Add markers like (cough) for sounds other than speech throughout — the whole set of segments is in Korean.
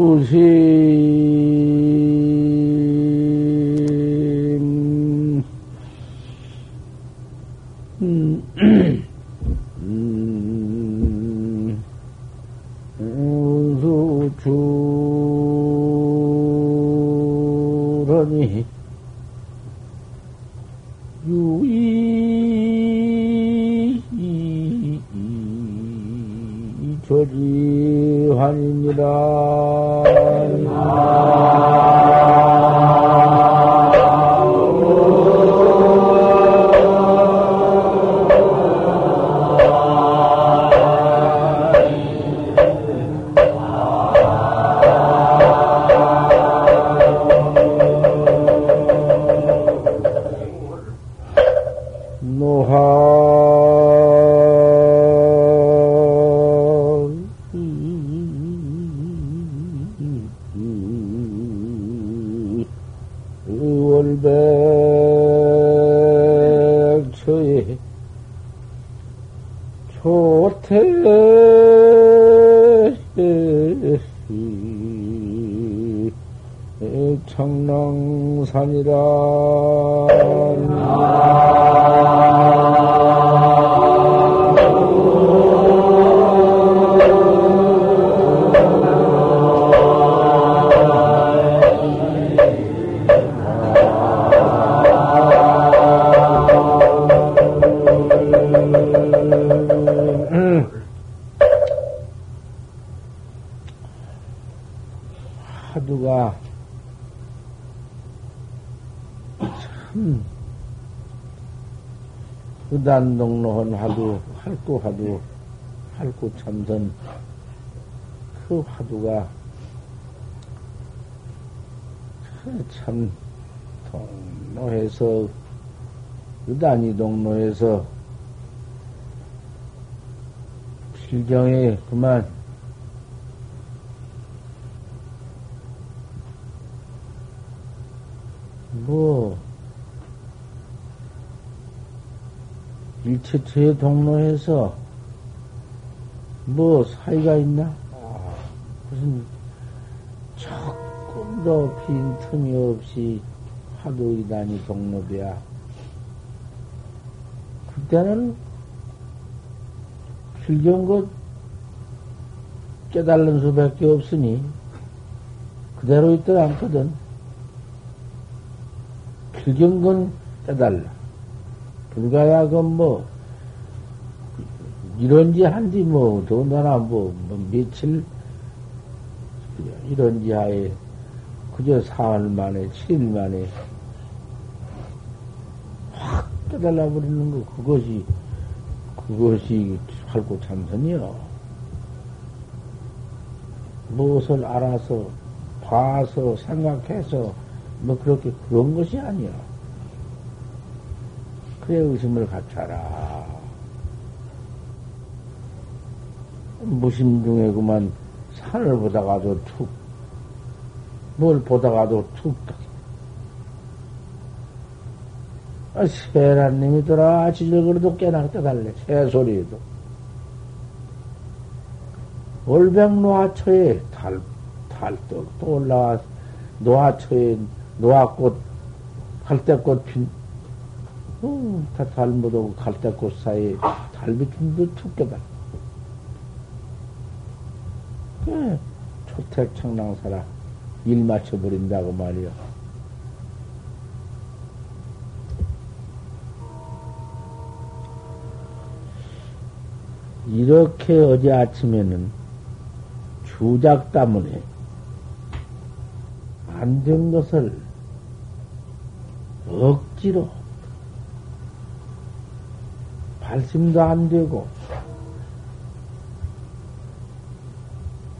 부 산이라 의단동로한 화두, 활구 화두, 활구 참선 그 화두가 참 동로에서 의단이 동로에서 필경에 그만 뭐, 일체처의 동로에서 뭐 사이가 있나? 무슨 조금도 빈 틈이 없이 화두 이단이 동로돼야 그때는 필경 것 깨달는 수밖에 없으니 그대로 있더라 않거든. 필경 건 깨달라. 불가야건 뭐, 이런지 한디 뭐, 더군다나 뭐, 뭐 며칠, 이런지 하에, 그저 사흘 만에, 칠일 만에, 확 깨달아 버리는 거, 그것이, 그것이 활구 참선이요. 무엇을 알아서, 봐서, 생각해서, 뭐 그렇게 그런 것이 아니야. 그래 의심을 갖춰라. 무심 중에 그만 산을 보다가도 툭, 뭘 보다가도 툭, 아, 세란님이더라. 아치를 그래도 깨나다 달래. 새소리에도. 월백노하초에 달, 달떡 또 올라와, 노하초에 노화꽃, 갈대꽃 핀, 어, 다 달무도 갈대꽃 사이에 달비춤도 툭 깨달. 그, 초택 청랑사라. 일 맞춰버린다고 말이요. 이렇게 어제 아침에는 주작 때문에 안 된 것을 억지로 발심도 안 되고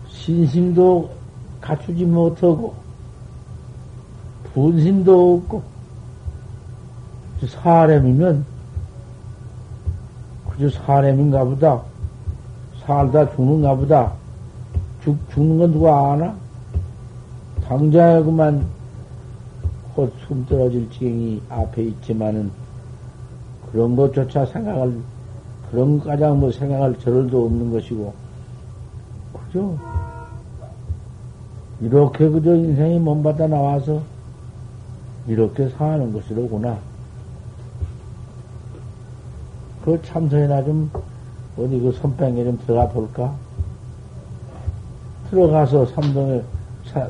신심도 갖추지 못하고 분심도 없고 사람이면 그저 사람인가 보다. 살다 죽는가 보다. 죽, 죽는 건 누가 아나? 당장에 그만 곧 숨 떨어질 지경이 앞에 있지만은 그런 것조차 생각할, 그런 가장 뭐 생각할 저럴도 없는 것이고, 그죠? 이렇게 그저 인생이 몸받아 나와서 이렇게 사는 것이로구나. 그 참선이나 좀 어디 그 선방에 좀 들어가 볼까? 들어가서 삼동에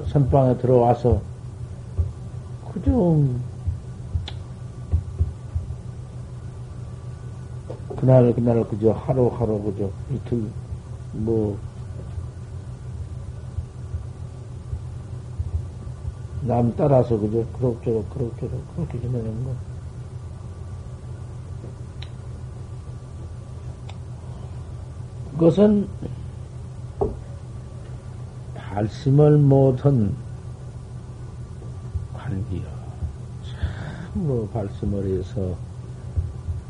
선방에 들어와서 그저 그날 그날 그저 하루하루 그저 이틀 뭐 남 따라서 그저 그럭저럭 그럭저럭 그렇게 지내는 거. 그것은 발심을 못한 관기요. 참뭐 발심을 해서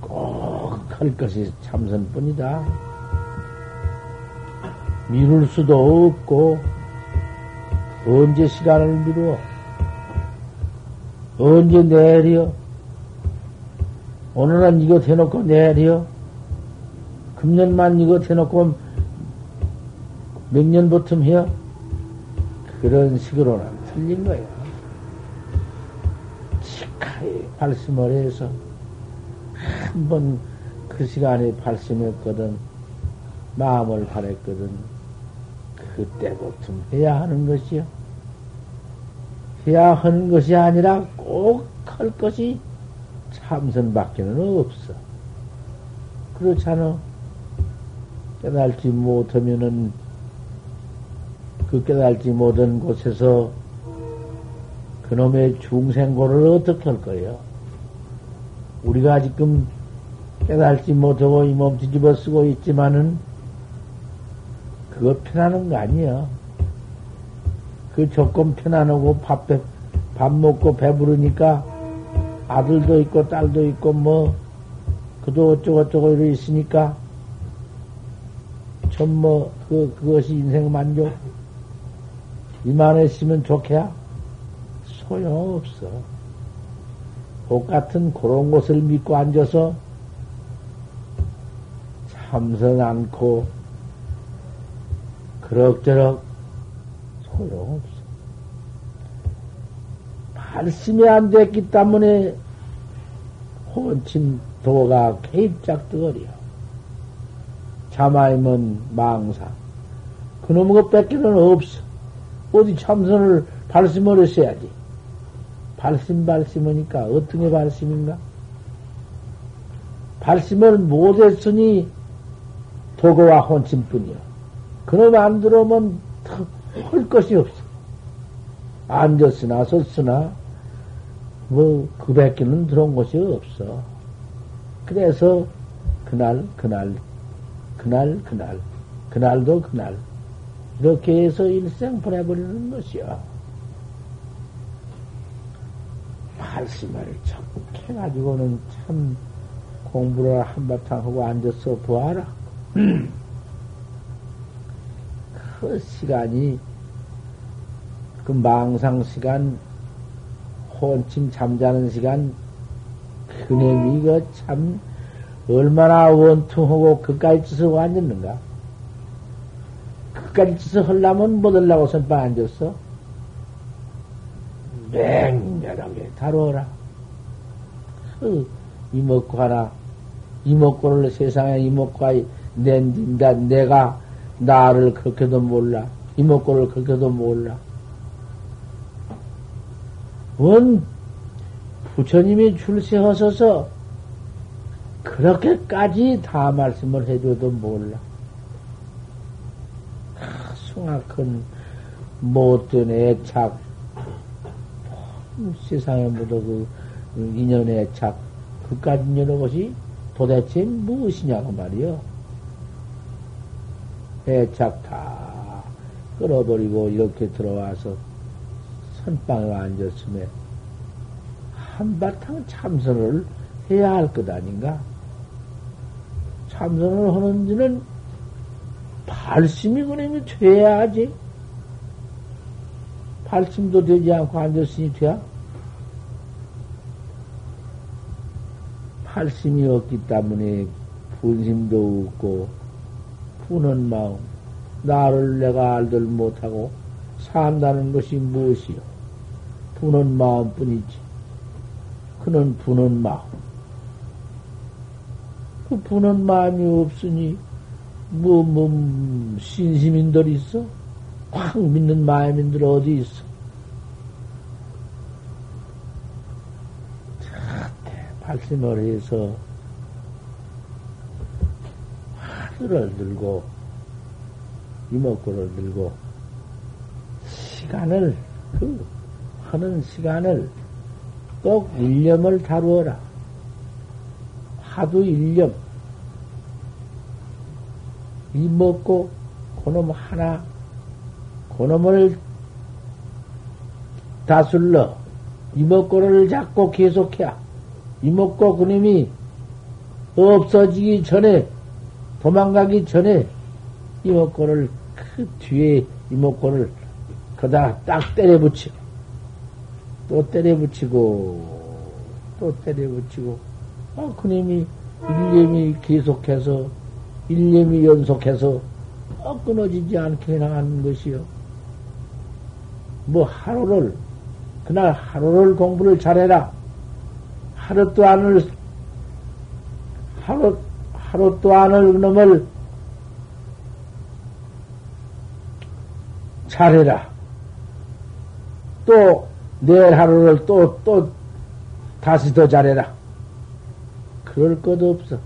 꼭 할 것이 참선뿐이다. 미룰 수도 없고 언제 시간을 미루어? 언제 내려? 오늘은 이거 대놓고 내려? 금년만 이거 대놓고 몇 년부터 해요? 그런 식으로는 틀린 거예요. 치카히 발심을 해서 한 번 그 시간에 발심했거든, 마음을 바랬거든, 그때부터 해야 하는 것이요. 해야 하는 것이 아니라 꼭 할 것이 참선밖에는 없어. 그렇잖아. 깨달지 못하면은 그 깨달지 못한 곳에서 그놈의 중생고를 어떻게 할 거예요? 우리가 지금 깨달지 못하고 이 몸 뒤집어 쓰고 있지만은 그거 편하는 거 아니야. 그 조건 편안하고 밥, 밥 먹고 배부르니까 아들도 있고 딸도 있고 뭐 그도 어쩌고저쩌고 이러 있으니까 전 뭐 그 그것이 인생 만족 이만했으면 좋게야 소용없어. 복 같은 그런 곳을 믿고 앉아서 참선 않고 그럭저럭 소용없어. 발심이 안 됐기 때문에 혼친 도가 개입작득거려. 자마이면 망상. 그놈의 것 뺏기는 없어. 어디 참선을 발심을 했어야지. 발심, 발심하니까 어떤 게 발심인가? 발심을 못했으니 도거와 혼침뿐이야. 그놈 안 들어오면 할 것이 없어. 앉았으나 섰으나 뭐 그 밖에는 들어온 것이 없어. 그래서 그날 그날 그날 그날 그날도 그날 이렇게 해서 일생 보내버리는 것이야. 말씀을 자꾸 해가지고는 참 공부를 한바탕 하고 앉아서 보아라. 그 시간이 그 망상 시간, 혼침 잠자는 시간, 그놈이 그참 얼마나 원통하고 그까지 짓을 앉았는가? 그까지 짓을 하려면 못 하려고 선방 앉았어? 맹렬하게 다루어라. 그 이먹고 하나, 이먹고를 세상에 이먹고 낸다, 내가 나를 그렇게도 몰라. 이먹고를 그렇게도 몰라. 원 부처님이 출세하셔서 그렇게까지 다 말씀을 해줘도 몰라. 아, 숭악한 못된 애착, 세상에 모두 그 인연의 애착, 그까지 여러 것이 도대체 무엇이냐고 말이요. 애착 다 끌어버리고 이렇게 들어와서 선방에 앉았음에 한바탕 참선을 해야 할 것 아닌가? 참선을 하는지는 발심이 그러면 돼야지. 발심도 되지 않고 앉았으니 돼야? 발심이 없기 때문에 분심도 없고, 푸는 마음, 나를 내가 알들 못하고 산다는 것이 무엇이요? 부는 마음뿐이지. 그는 부는 마음. 그 부는 마음이 없으니 뭐, 뭐, 신심인들 있어? 확 믿는 마음인들 어디 있어? 발심을 해서 하늘을 들고 이목구를 들고 시간을 그 하는 시간을 꼭 일념을 다루어라. 하도 일념 이먹고 그놈 하나 그놈을 다슬러 이먹고를 잡고 계속해야 이먹고 그놈이 없어지기 전에 도망가기 전에 이먹고를 그 뒤에 이목구를 거다 딱 때려 붙이고, 또 때려 붙이고, 또 때려 붙이고, 아, 그님이 일념이 계속해서, 일념이 연속해서, 아, 끊어지지 않게 나가는 것이요. 뭐, 하루를, 그날 하루를 공부를 잘해라. 하루 또안을 하루, 하루 또안을 놈을 잘해라. 또 내일 하루를 또, 또 다시 더 잘해라. 그럴 것도 없어.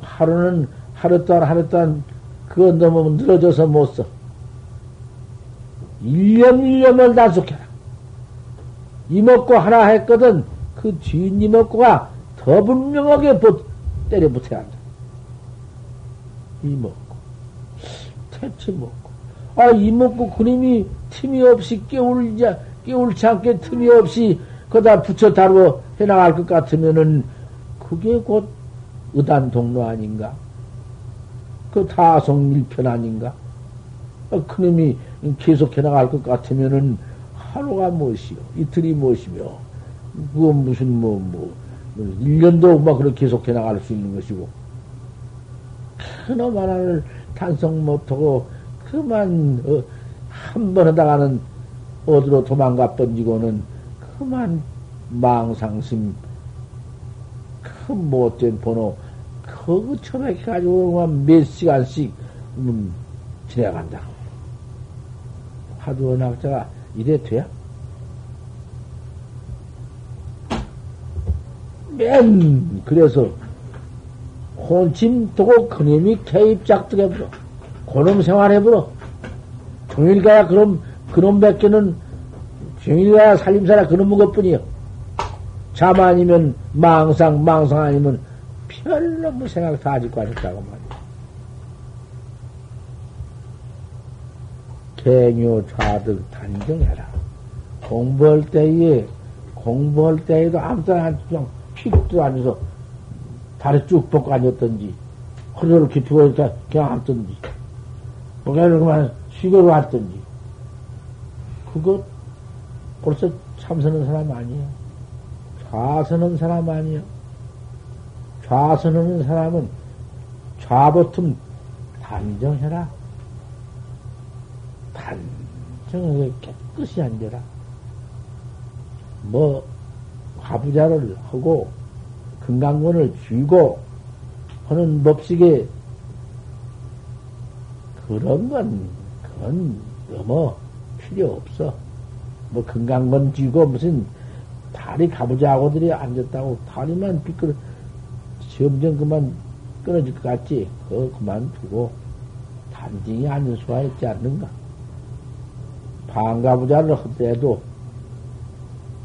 하루는 하루 동안 하루 동안 그거 너무 늘어져서 못 써. 일념 일념을 단속해라. 이먹고 하나 했거든 그 뒤인 이먹고가 더 분명하게 때려 붙어야 한다. 이 먹고 퇴치 먹고 아, 이 먹고 그림이 틈이 없이 깨울지, 깨울지 않게 틈이 없이 거다 붙여 다루어 해나갈 것 같으면은 그게 곧 의단 동로 아닌가? 그 타성 일편 아닌가? 아, 그놈이 계속 해나갈 것 같으면은 하루가 무엇이요? 이틀이 무엇이며? 그건 무슨 뭐, 뭐, 1년도 막 그렇게 계속 해 나갈 수 있는 것이고. 그놈 하나를 탄성 못하고 그만 어, 한번 하다가는 어디로 도망가 번지고는 그만 망상심 큰 못된 번호 그거 처박혀 가지고 몇 시간씩 음, 지나간다. 하도 은학자가 이래 돼야? 맨 그래서 혼침 두고 그놈이 개입작득해버려. 그놈 생활해보러. 종일가야 그럼, 그놈 밖에는, 종일가야 살림살아 그놈 것 뿐이요. 잠 아니면 망상, 망상 아니면 별로 뭐 생각 다 짓고 하셨다고 말이야. 갱요 좌득 단정해라. 공부할 때에, 공부할 때에도 아무 때나 좀 픽도 앉아서 다리 쭉 뻗고 앉았던지, 허리를 깊이고 그냥 앉던지. 고개를 그만 쉬고 왔던지. 그거 벌써 참서는 사람 아니에요. 좌서는 사람 아니에요. 좌서는 사람은 좌버튼 단정해라. 단정하게 깨끗이 앉아라. 뭐, 화부자를 하고, 금강권을 쥐고, 하는 법식에 그런 건, 그건 너무 필요 없어. 뭐, 건강건 쥐고 무슨 다리 가부자하고들이 앉았다고 다리만 비끌, 점점 그만 끊어질 것 같지? 그거 그만 두고 단정히 앉을 수가 있지 않는가? 방가부자를 할 때도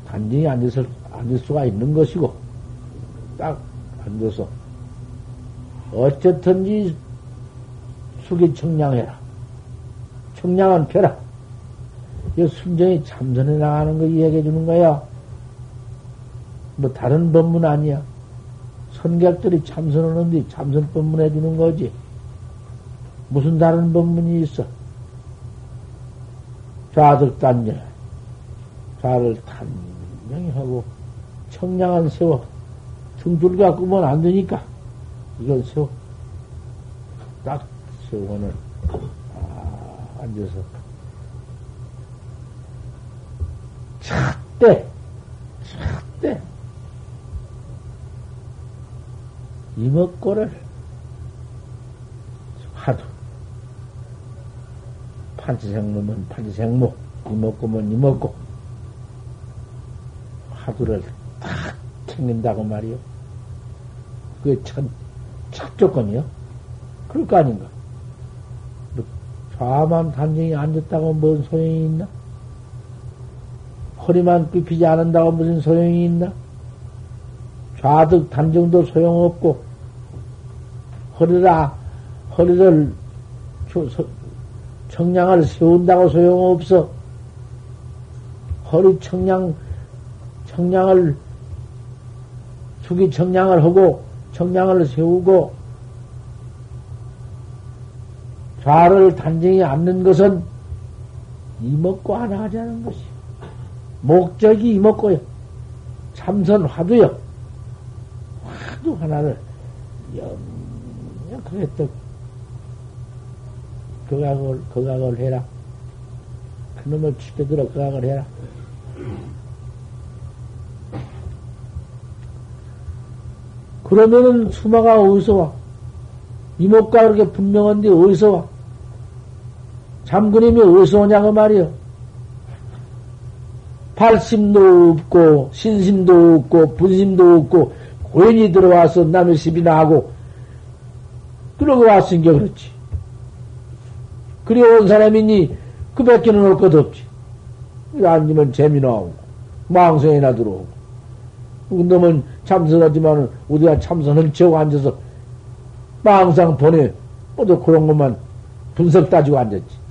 단정히 앉을, 앉을 수가 있는 것이고, 딱 앉아서, 어쨌든지 숙이 청량해라. 청량은 펴라. 이 순전히 참선해 나가는 거 이야기해 주는 거야. 뭐 다른 법문 아니야. 선객들이 참선하는데 참선 법문 해주는 거지. 무슨 다른 법문이 있어? 좌득단열. 좌를 단명히 하고 청량한 세워. 등둘 갖고면 안 되니까. 이건 세워. 딱 세워는 아, 앉아서 찻대 찻대 이먹고를 화두 판치생놈은 판치생모 이먹고면 이먹고 화두를 탁 챙긴다고 말이요. 그게 첫, 첫 조건이요. 그럴 거 아닌가. 좌만 단정히 앉았다고 뭔 소용이 있나? 허리만 삐피지 않는다고 무슨 소용이 있나? 좌득 단정도 소용없고, 허리라, 허리를, 청량을 세운다고 소용없어. 허리 청량, 청량을, 축이 청량을 하고, 청량을 세우고, 좌를 단정히 앉는 것은 이먹고 하나 하자는 것이. 목적이 이먹고요. 참선 화두요. 화두 하나를 영영 그랬던 거각을, 거각을 해라. 그놈을 치켜들어 거각을 해라. 그러면은 수마가 어디서 와? 이목과 그렇게 분명한데 어디서 와? 잠그님이 어디서 오냐고 말이요. 발심도 없고, 신심도 없고, 분심도 없고, 고인이 들어와서 남의 시비나 하고, 그러고 왔으니까 그렇지. 그리 온 사람이니, 그 밖에는 올 것 없지. 앉으면 재미나 오고, 망성이나 들어오고. 놈은 참선하지만은, 우리가 참선 훔치고 앉아서, 망상 보내, 모두 그런 것만 분석 따지고 앉았지.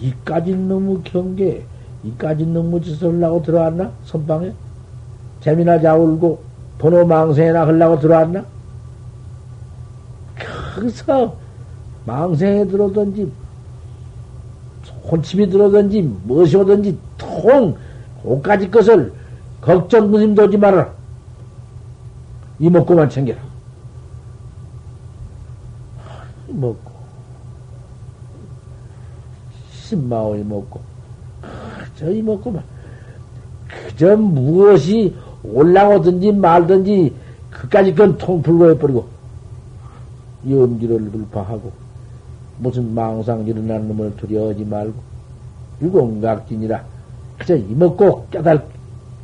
이까지 너무 경계, 이까지 너무 짓을 하려고 들어왔나? 선방에? 재미나 자울고, 번호 망생이나 하려고 들어왔나? 거기서 망생에 들어오든지, 혼침이 들어오든지, 무엇이 오든지, 통, 그까지 것을 걱정 무심 도지 말아라. 이먹고만 챙겨라. 먹고. 신마오 이 먹고, 그저 이 먹고만, 그저 무엇이 올라오든지 말든지, 그까지 그건 통 불고해버리고, 염기를 불파하고, 무슨 망상 일어나는 놈을 두려워하지 말고, 일공각진이라, 그저 이먹고 깨달,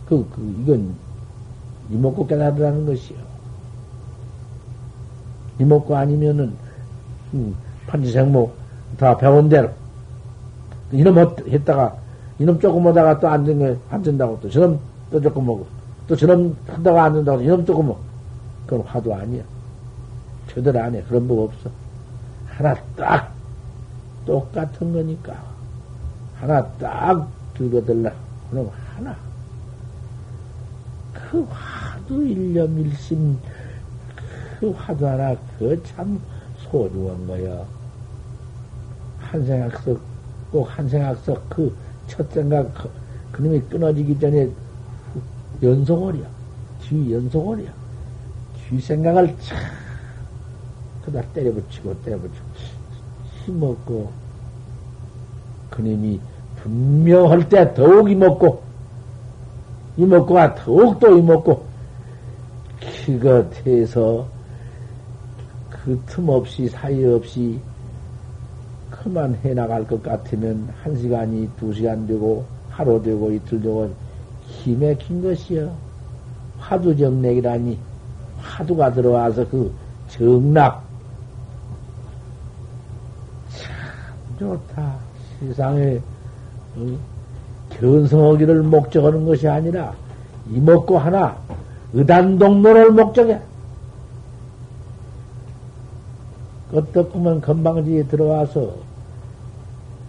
그, 그, 이건, 이먹고 깨달으라는 것이요. 이먹고 아니면은, 음, 판지생모 다 배운 대로, 이놈 했다가, 이놈 조금 하다가 또 앉은 거, 앉은다고 또 저놈 또 조금 먹고, 또 저놈 한다가 앉는다고 이놈 조금 먹고. 그건 화도 아니야. 제대로 안 해. 그런 법 없어. 하나 딱 똑같은 거니까. 하나 딱 들거들라. 그럼 하나. 그 화두 일념 일심, 그 화두 하나, 그 참 소중한 거야. 한생학석 꼭 한 생각서 그첫 생각 그, 그놈이 끊어지기 전에 연속월이야. 뒤 연속월이야. 뒤 생각을 참 그다 때려붙이고 때려붙이고 힘없고 그놈이 분명할 때 더욱 이먹고 이먹고가 더욱 또 이먹고 그것해서 그 틈 없이 사이 없이 그만 해 나갈 것 같으면 한 시간이 두 시간 되고 하루 되고 이틀 되고 힘에 긴 것이여. 화두 정맥이라니 화두가 들어와서 그 정락 참 좋다. 세상에 어? 견성하기를 목적하는 것이 아니라 이먹고 하나 의단동로를 목적해. 어떻구면 건방지에 들어와서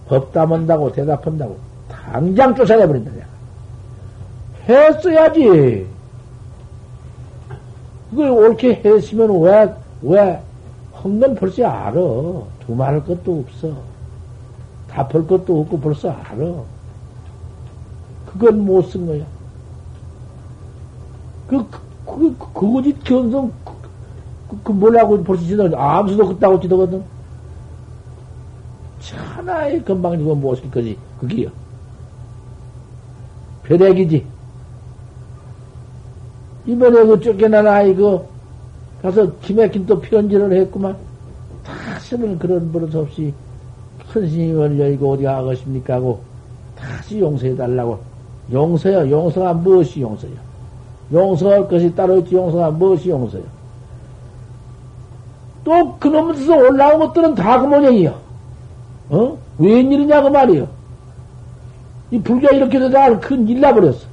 법담한다고 대답한다고 당장 쫓아내버린다. 했어야지. 그걸 옳게 했으면 왜, 왜, 헝건 벌써 알아. 두말할 것도 없어. 답할 것도 없고 벌써 알아. 그건 못 쓴 거야. 그, 그, 그, 그거지, 견성, 그, 그, 그 뭐라고 벌써 지도, 암수도 그따고 지도거든. 천하의 금방 지고 무엇일 거지, 그게요. 배대기지. 이번에 그 쫓겨난 아이 그 가서 기맥힌 또 편지를 했구만. 다시는 그런 버릇 없이 큰 스님을 여의고 어디 가겠습니까 하고 다시 용서해 달라고. 용서요. 용서가 무엇이 용서요? 용서할 것이 따로 있지 용서가 무엇이 용서요? 또 그놈에서 올라온 것들은 다 그 모양이요. 어? 웬일이냐 그 말이요. 이 불교가 이렇게 되다 큰일 나버렸어.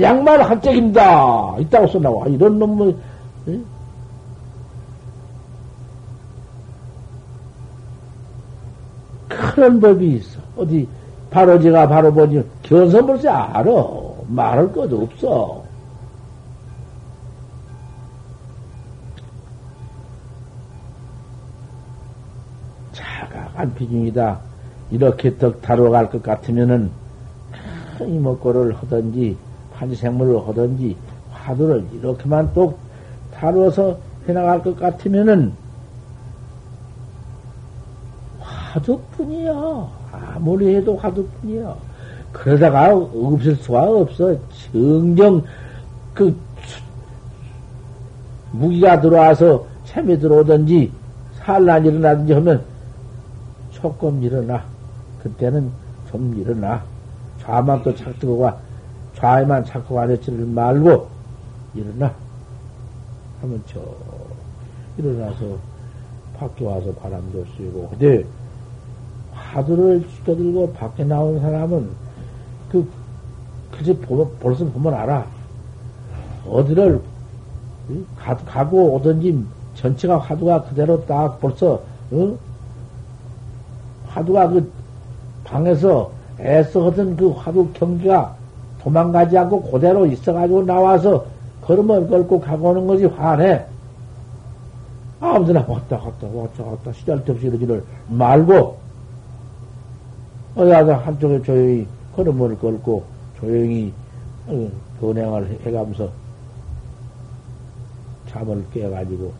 양말 한 짝입니다. 있다고 써나와. 이런 놈을, 에? 그런 법이 있어. 어디, 바로 제가 바로 보니, 견성 벌써 알아. 말할 것도 없어. 자각한 비중이다. 이렇게 덕 다뤄 갈 것 같으면은, 이목고를 하든지, 판생물을 하든지 화두를 이렇게만 또 다뤄서 해나갈 것 같으면은 화두뿐이야. 아무리 해도 화두뿐이야. 그러다가 없을 수가 없어. 정정 그 무기가 들어와서 샘이 들어오든지 산란 일어나든지 하면 조금 일어나. 그때는 좀 일어나. 좌만 또 착뜨고 와. 좌에만 자꾸 가르치를 말고 일어나 하면 저 일어나서 밖에 와서 바람도 쐬고 근데 화두를 시켜들고 밖에 나온 사람은 그 그저 보면 벌써 보면 알아 어디를 가, 가고 오든지 전체가 화두가 그대로 딱 벌써 어? 화두가 그 방에서 애써 하던 그 화두 경기가 도망가지 않고 그대로 있어가지고 나와서 걸음을 걸고 가고 오는 것이 화내. 아무데나 왔다 갔다 왔다 갔다 시잘데 없이 이러지를 말고 어디서 한쪽에 조용히 걸음을 걸고 조용히 번행을 해가면서 잠을 깨가지고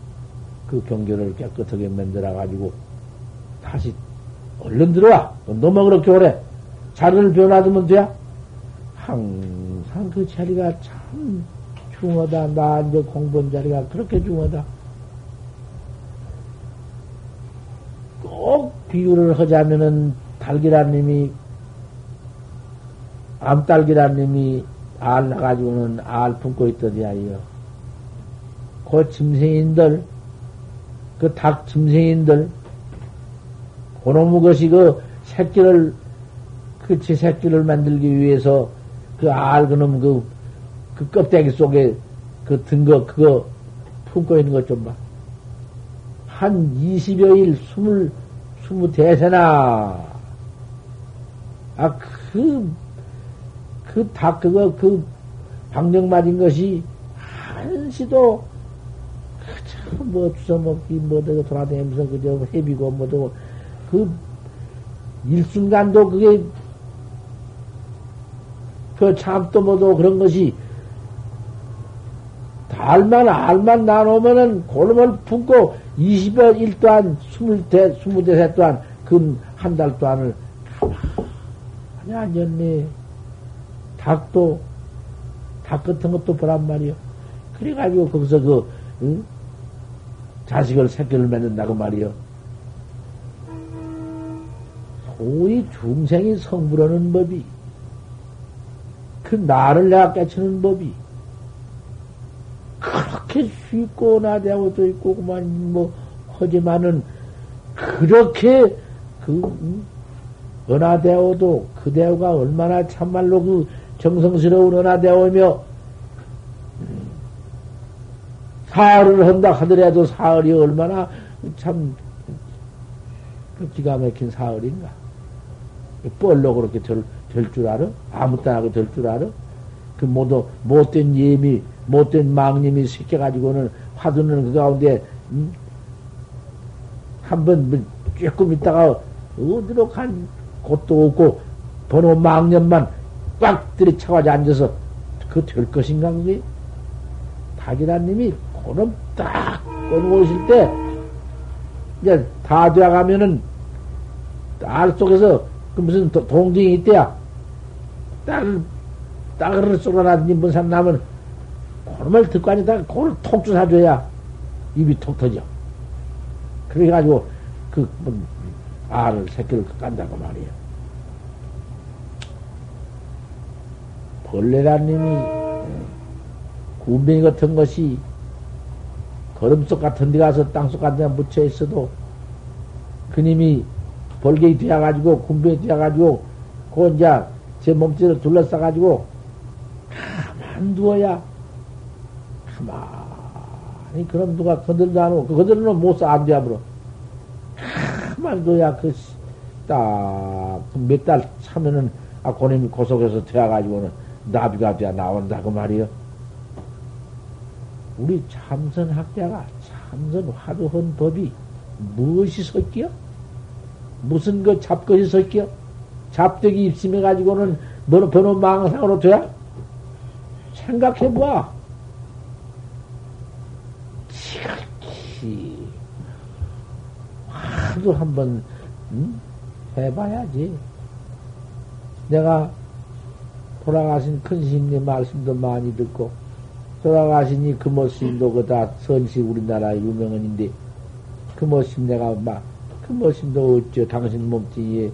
그 경계를 깨끗하게 만들어가지고 다시 얼른 들어와. 너무 그렇게 오래 자리를 변화두면 돼? 항상 그 자리가 참 중하다. 나 이제 공부한 자리가 그렇게 중하다. 꼭 비유를 하자면은 달기라님이 암딸기라님이 알 나가지고는 알 품고 있더니 아이요. 그 짐승인들, 그 닭 짐승인들, 그놈의 것이 그 새끼를, 그제 새끼를 만들기 위해서 그 알, 그놈, 그, 그 껍데기 속에 그 든 거, 그거 품고 있는 것 좀 봐. 한 20여일, 20, 20 대세나, 아, 그, 그 닭, 그거, 그 방정 맞은 것이 한시도, 그 참, 뭐, 주워먹기, 뭐, 되고 돌아다니면서 그저 헤비고, 뭐, 되고, 그, 일순간도 그게 그 참도 뭐도 그런 것이 달만 알만 나누면은 고름을 품고 20여 일 동안 20대, 20대 동안 그한달 동안을 가만히 앉았네. 닭도, 닭 같은 것도 보란 말이요. 그래가지고 거기서 그, 응? 자식을 새끼를 맺는다고 말이요. 소위 중생이 성불하는 법이 그 나를 내가 깨치는 법이 그렇게 쉽고 나대하고도 있고 그만 뭐 하지만은 그렇게 그 은하대오도 그 대오가 얼마나 참말로 그 정성스러운 은하대오며 사흘을 한다 하더라도 사흘이 얼마나 참 기가 막힌 사흘인가. 뻘로 그렇게 절, 될줄 알아? 아무 때나 될줄 알아? 그 모두 못된 예미, 못된 망님이 새겨가지고는 화두는 그 가운데, 음? 한번 뭐 조금 있다가 어디로 간 곳도 없고 번호 망년만 꽉 들이쳐가지고 앉아서 그 될 것인가 그게? 박이라님이 그놈 딱 꺼내고 오실 때 이제 다 되어가면은 딸 속에서 그 무슨 동정이 있대야 딸 딸을 쏘라라든지 뭔 사람 나면 그놈을 듣고 앉았다가 그걸 톡 주사줘야 입이 톡 터져. 그래가지고 그 뭐, 알을 새끼를 깐다고 말이야. 벌레라님이 군뱅이 같은 것이 걸음속 같은 데 가서 땅속 같은 데 묻혀 있어도 그님이 벌개이 되어가지고 군뱅이 되어가지고 그 이제 제 몸뚱이를 둘러싸가지고 가만 두어야 가만히 그럼 누가 건들도 안 하고 그 건들면 못써 안 되어버려 가만 둬야 그 딱 몇 달 차면은 아 고님이 고속에서 되어가지고는 나비가 되어 나온다 그 말이요. 우리 참선학자가 참선 화두한 법이 무엇이 섞여? 무슨 그 잡것이 섞여? 잡덕이 입심해가지고는 너는 번호 망상으로 돼야? 생각해봐. 지각히 하도 한번 응? 해봐야지. 내가 돌아가신 큰 스님의 말씀도 많이 듣고 돌아가시니 금호 스님도 그다 선식 우리나라 유명한인데 금호 스님 내가 막 금호 스님도 어쩌 당신 몸뚱이에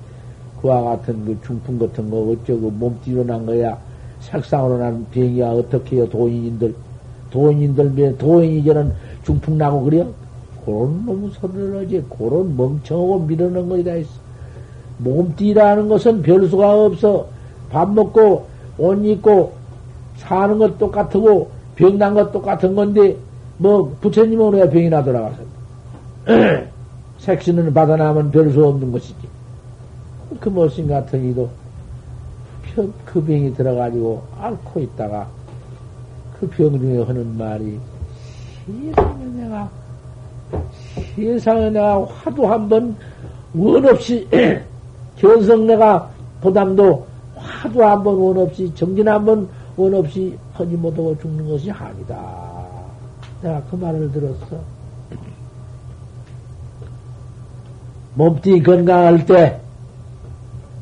그와 같은 그 중풍 같은 거 어쩌고 몸뚱이로 난 거야 색상으로 난 병이야 어떻게 해요 도인인들 도인인들 도인이 저는 중풍 나고 그래요 그런 놈 소리를 하지 그런 멍청하고 밀어넣은 거이다 있어. 몸뚱이라는 것은 별 수가 없어. 밥 먹고 옷 입고 사는 것 똑같고 병난 것 똑같은 건데 뭐 부처님은 왜 병이 나돌아가서. (clears throat) 색신을 받아나면 별수 없는 것이지. 그 모신 같은 이도 그 병이 들어가지고 앓고 있다가 그 병 중에 하는 말이 세상에 내가 세상에 내가 화도 한번 원 없이 견성 내가 보담도 하도 한번 원 없이, 정진 한번 원 없이 허지 못하고 죽는 것이 아니다. 내가 그 말을 들었어. 몸뚱이 건강할 때,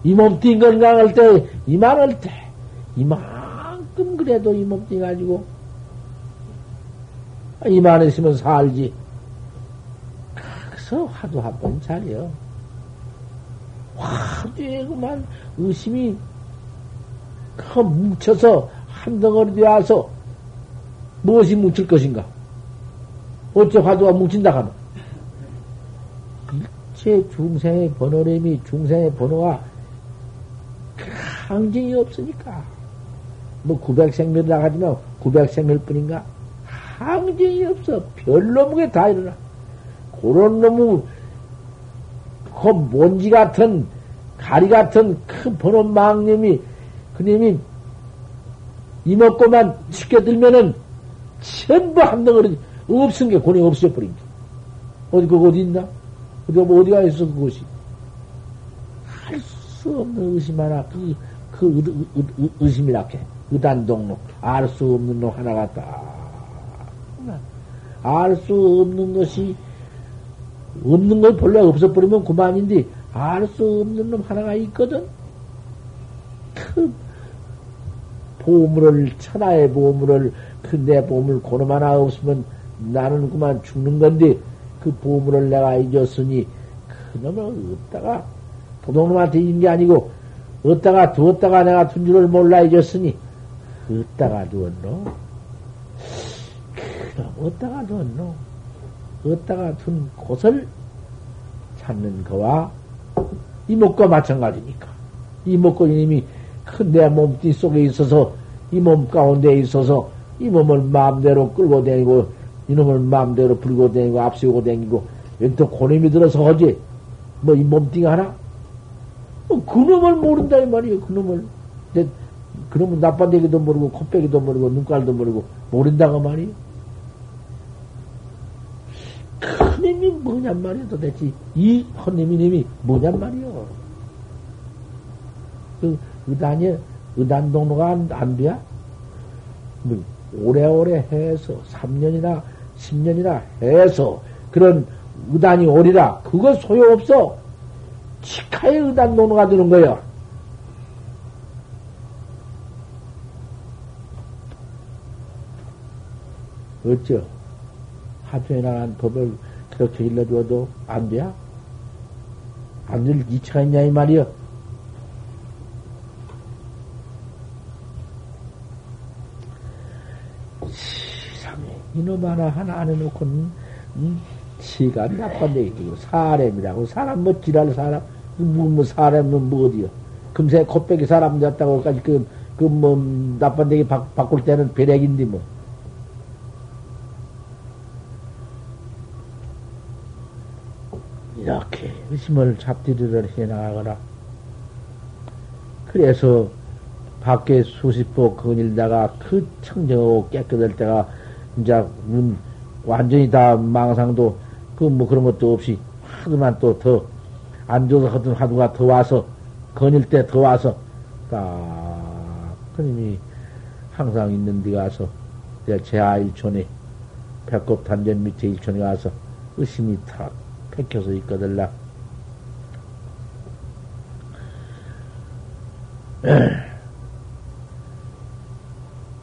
이 몸뚱이 건강할 때, 이만할 때, 이만큼 그래도 이 몸뚱이 가지고, 이만했으면 살지. 그래서 화도 한번 차려. 화두에 그만 의심이 그 뭉쳐서 한 덩어리 되어서 무엇이 뭉칠 것인가? 어째 화두가 뭉친다 하면? 일체 중생의 번호림이 중생의 번호가 항쟁이 없으니까. 뭐 900생멸 나가지만 900생멸 뿐인가? 항쟁이 없어. 별놈의 다 일어나. 그런 놈의 그 먼지 같은 가리 같은 큰 번호 망님이 그님이 이먹고만 시켜들면은 전부 한 덩어리 없은 게 권이 없어 버린 게. 어디, 그거 어디 있나? 어디, 뭐 어디가 있어, 그것이. 할 수 없는 의심 하나, 그, 그 의, 의, 의, 의 심이라 해. 의단동로. 알수 없는 놈 하나가 딱. 알 수 없는 것이, 없는 걸 본래 없어버리면 그만인데, 알 수 없는 놈 하나가 있거든? 그 보물을, 천하의 보물을, 그 내 보물 고놈 하나 없으면 나는 그만 죽는 건데, 그 보물을 내가 잊었으니, 그놈을 얻다가, 도둑놈한테 잊은 게 아니고, 얻다가 두었다가 내가 둔 줄을 몰라 잊었으니, 얻다가 두었노? 그럼 얻다가 두었노? 얻다가 둔 곳을 찾는 거와 이목과 마찬가지니까. 이목과 이님이 큰내 몸띠 속에 있어서 이 몸 가운데 있어서 이 몸을 마음대로 끌고 다니고 이놈을 마음대로 불고 다니고 앞세우고 다니고 왠또 고님이 들어서 하지 뭐이 몸띠가 하나 어, 그놈을 모른다, 이 말이에요, 그놈을. 내, 그놈은 나빠대기도 모르고, 코빼기도 모르고, 눈깔도 모르고, 모른다고 말이에요. 큰 힘이 뭐냔 말이에요, 도대체. 이 헌님이 님이 뭐냔 말이에요. 그, 의단이, 의단 동로가 안, 안 돼야? 뭐, 오래오래 해서, 3년이나, 10년이나 해서, 그런 의단이 오리라. 그거 소용없어. 치카의 의단 동로가 되는 거예요. 어쩌? 하중에 나간 법을 그렇게 일러줘도 안 돼야? 안될 이치가 있냐, 이 말이여. 세상에, 이놈 하나 하나 안 해놓고는, 음, 시간 나빠내기고, 사람이라고, 사람 뭐 지랄 사람, 뭐, 뭐, 사람은 뭐 어디요. 금세 콧배기 사람 잡다고까지 그, 그 뭐, 나빠내기 바꿀 때는 배렉인데 뭐. 이렇게 의심을 잡디를 해나가거라. 그래서 밖에 수십 보 거닐다가 그 청정하고 깨끗할 때가 이제 완전히 다 망상도 그 뭐 그런 것도 없이 하도만 또더 앉아서 하던 하두가 더 와서 거닐 때 더 와서 딱 그님이 항상 있는 데 가서 제아 일촌에 배꼽 단전 밑에 일촌에 가서 의심이 탁 팽켜서 있거들라. (clears throat)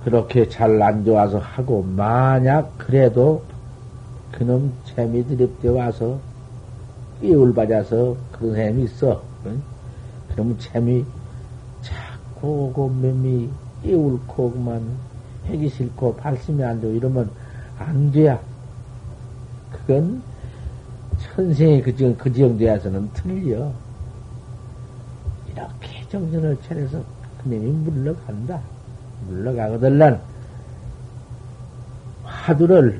그렇게 잘 앉아와서 하고, 만약 그래도 그놈 재미 드립대 와서 끼울 받아서 그런 셈이 있어. 응? 그러면 재미 자꾸 고맴이 끼울고 그만 해기 싫고 발심이 안 되고 이러면 안 돼야. 그건 선생이 그 지경, 그 지경 되어서는 틀려. 이렇게 정신을 차려서 그님이 물러간다. 물러가거들란 화두를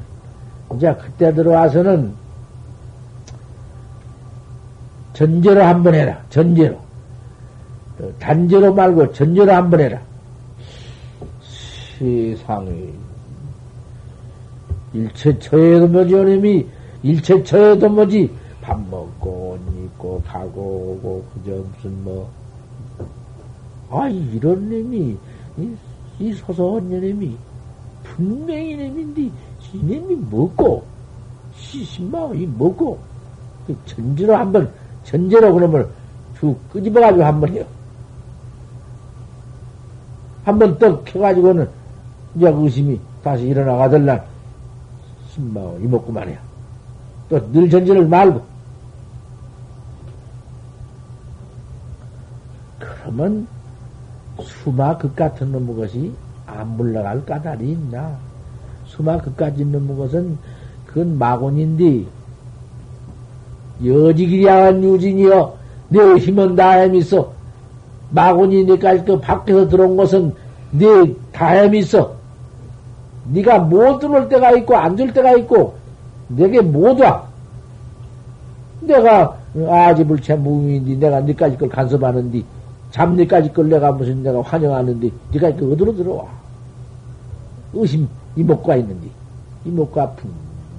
이제 그때 들어와서는 전제로 한 번 해라. 전제로. 단제로 말고 전제로 한 번 해라. 세상에. 일체 처에도 뭐지, 어님이 일체 처에도 뭐지, 밥 먹고, 옷 입고, 가고, 오고, 그저 무슨 뭐. 아, 이런 놈이, 이, 이 소소한 놈이, 분명히 놈인데, 이놈이 먹고, 시신마이 먹고, 그 전제로 한 번, 전제로 그놈을 쭉 끄집어가지고 한번 해요. 한번떡 켜가지고는, 이제 의심이 다시 일어나가들란, 신마오 이먹고 말이야. 또 늘 전제를 말고. 그러면 수마 극 같은 놈의 것이 안 물러갈 까닭이 있나? 수마 극까지 있는 것은 그건 마곤인데 여지기리한 유진이여 내 힘은 다햄 있어 마곤이 내까지 그 밖에서 들어온 것은 내 다햄 있어 네가 못 들어올 때가 있고 안들 때가 있고 내게 못 와. 내가 아지불체 무인인데 내가 네까지 걸 간섭하는데 잠네까지 걸 내가 무슨 내가 환영하는데 네가 그 어디로 들어와? 의심 이목과 있는데 이목과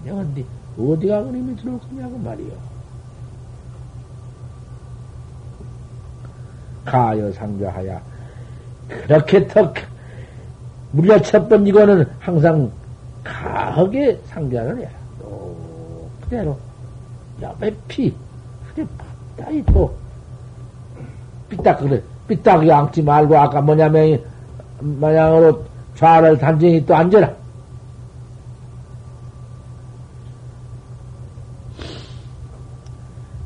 분명한데 어디가 그림이 들어올 거냐고 말이요. 가여 상자하야 그렇게 턱 물려쳤던 이거는 항상 가하게 상자를 해야. 또 그대로 옆에 피 그래 바다이 또 삐딱 그래 삐딱 양지 말고 아까 뭐냐면 마냥으로 좌를 단정히 또 앉아라.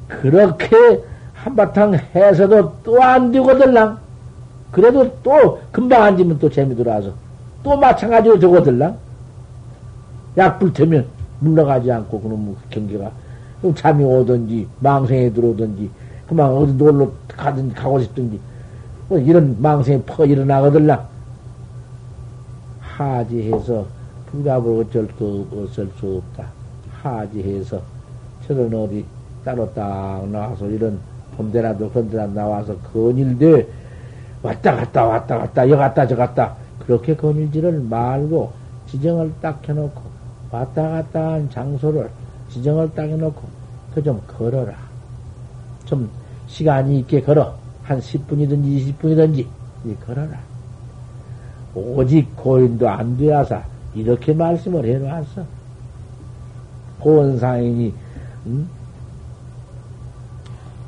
그렇게 한바탕 해서도 또 안 되거들랑. 그래도 또 금방 앉으면 또 재미 들어와서 또 마찬가지로 저거들랑. 약불 태면 물러가지 않고 그놈 경계가 잠이 오든지 망생에 들어오든지 그만 어디 놀러 가든지 가고 싶든지 뭐 이런 망생에 퍼 일어나거들랑. 하지해서 불갑을 어쩔 수, 어쩔 수 없다. 하지해서 저런 어디 따로 딱 나와서 이런 봄대라도 그런데나 나와서 건일돼 왔다 갔다 왔다 갔다 여 갔다 저 갔다 그렇게 건일지를 말고 지정을 딱 해놓고 왔다 갔다 한 장소를 지정을 딱 해놓고 그 좀 걸어라. 좀 시간이 있게 걸어. 한 10분이든지 20분이든지 걸어라. 오직 고인도 안 되어서 이렇게 말씀을 해놨어. 고원사인이 응?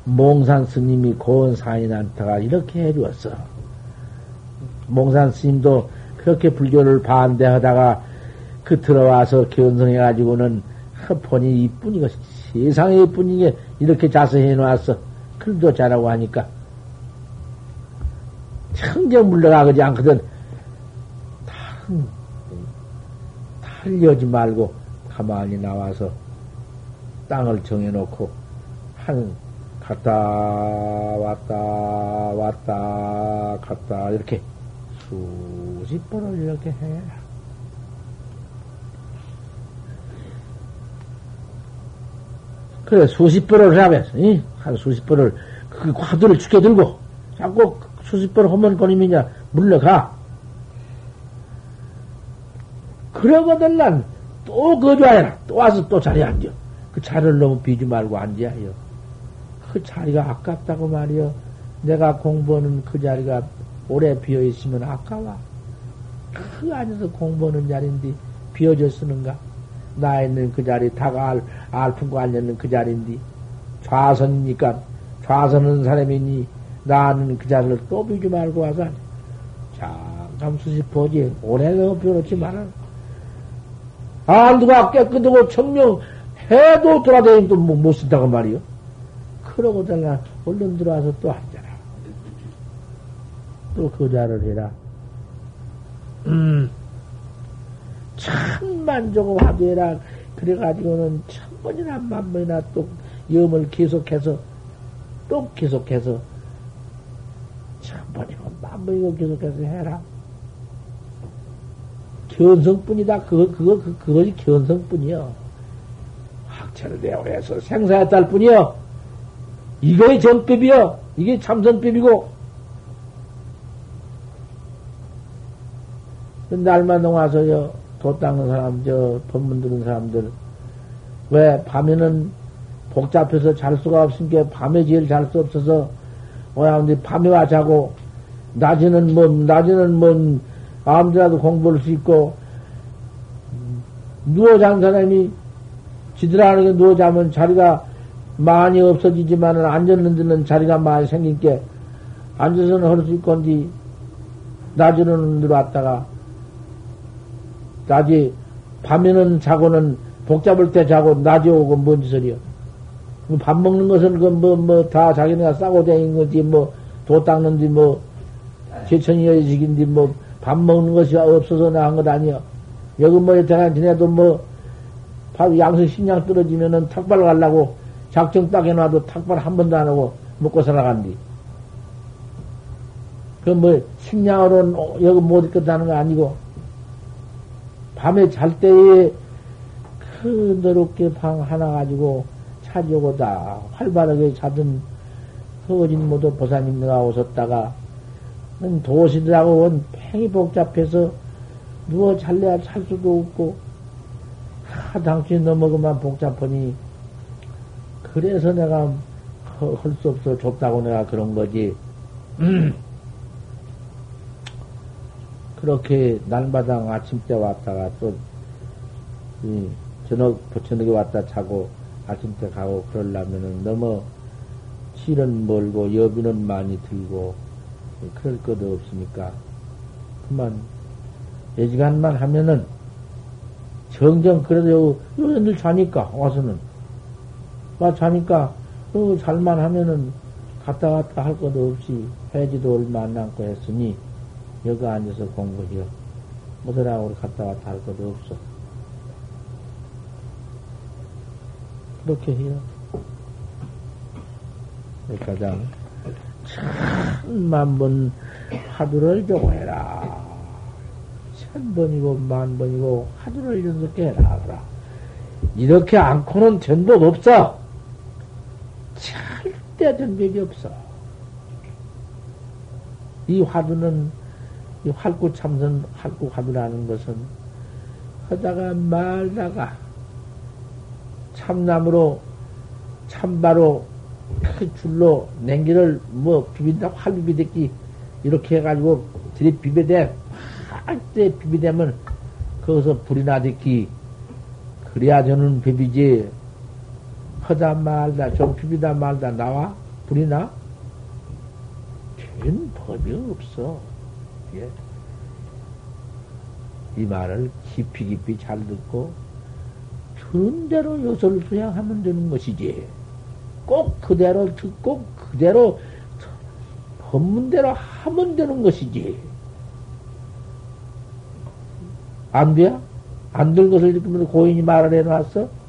몽산 스님이 고원사인한테가 이렇게 해주었어. 몽산 스님도 그렇게 불교를 반대하다가 그 들어와서 견성해가지고는 본이 이뿐이고 세상에 이뿐이게 이렇게 자세해 놨어. 글도 잘하고 하니까. 청정 물러가지 않거든. 다른, 달려지 말고 가만히 나와서 땅을 정해놓고 한 갔다 왔다 왔다 갔다 이렇게 수십 번을 이렇게 해. 그래 수십 번을 하면서 한 수십 번을 그 화두를 죽여들고 자꾸 수십 번 허먼거리면야 물러가. 그러거든 난또 거주하여라. 또 와서 또 자리에 앉아. 그 자리를 너무 비지 말고 앉아요. 그 자리가 아깝다고 말이요. 내가 공부하는 그 자리가 오래 비어 있으면 아까워. 그 안에서 공부하는 자리인데 비어져 쓰는가? 나 있는 그 자리, 다가 알, 알품고 앉아있는 그 자리인데 좌선이니까 좌선은 사람이니 나는 그 자리를 또 비지 말고 와서 잠깐 수십 보지 오래가 비워놓지 말아. 아, 누가 깨끗하고 청명 해도 돌아다니도 못 쓴다고 말이요. 그러고 달라 얼른 들어와서 또 앉아라. 또 거자를 해라. 음, 천만 조금 화두해라. 그래가지고는 천 번이나 만 번이나 또 염을 계속해서 또 계속해서 천 번이고 만 번이고 계속해서 해라. 견성뿐이다. 그거, 그거, 그, 그것이 견성뿐이요. 학철을 내어해서 생사했다 뿐이요. 이거의 정법이요. 이게 참선법이고. 날만 와서요, 도 닦는 사람, 저, 법문 들은 사람들, 왜, 밤에는 복잡해서 잘 수가 없으니까 밤에 제일 잘 수 없어서, 뭐야, 밤에 와 자고, 낮에는 뭐, 낮에는 뭐, 아무데라도 공부할 수 있고, 누워 잔 사람이 지들하는 누워 자면 자리가 많이 없어지지만은 앉았는 데는 자리가 많이 생긴 게 앉아서는 할 수 있건지 낮에는 들어왔다가 낮에 밤에는 자고는 복잡할 때 자고 낮에 오고 뭔 짓을이요. 밥 먹는 것은 그 뭐 뭐 다 자기네가 싸고 다니는 거지 뭐 도 닦는지 뭐 제천이 여직인지 뭐 밥 먹는 것이 없어서 나한 것 아니여. 여기 뭐 여태까지 지내도 뭐 양수 신장 떨어지면은 탁발 가려고 작정 딱 해놔도 탁발 한 번도 안 하고 먹고 살아간디. 그 뭐, 식량으로는 여기 못 있겠다는 거 아니고, 밤에 잘 때에 그 너롭게 방 하나 가지고 차지오고 다 활발하게 자던 그 어진 모두 보사님네가 오셨다가 도시들하고 원 팽이 복잡해서 누워 잘래야 잘 수도 없고, 하, 당신이 넘어그만 복잡하니, 그래서 내가 할 수 없어 좁다고 내가 그런 거지. 음. 그렇게 날마당 아침 때 왔다가 또 저녁 저녁에 왔다 자고 아침 때 가고 그러려면은 너무 실은 멀고 여비는 많이 들고 그럴 것도 없으니까 그만 예지간만 하면은 정정 그래도 요런들 자니까 와서는 와 자니까 어, 잘만 하면은 갔다 갔다 할 것도 없이 해지도 얼마 안 남고 했으니 여기 앉아서 공부해요. 뭐더라고 갔다 갔다 할 것도 없어. 그렇게 해요. 가장 천만 번 화두를 조고해라. 천 번이고 만 번이고 화두를 연속해라. 이렇게 않고는 전법 없어. 절대 된 법이 없어. 이 화두는, 이 활구 참선, 활구 화두라는 것은, 하다가 말다가, 참나무로, 참바로, 큰 줄로 냉기를 뭐 비빈다, 활비비대기, 이렇게 해가지고 들이 비벼대, 확대 비비대면, 거기서 불이 나듣기, 그래야 저는 비비지, 하다 말다, 좀 비비다 말다 나와? 불이 나? 된 법이 없어. 예. 이 말을 깊이 깊이 잘 듣고, 그런 대로 요소를 수양하면 되는 것이지. 꼭 그대로 듣고, 그대로, 법문대로 하면 되는 것이지. 안 돼? 안될 것을 이렇게 고인이 말을 해놨어?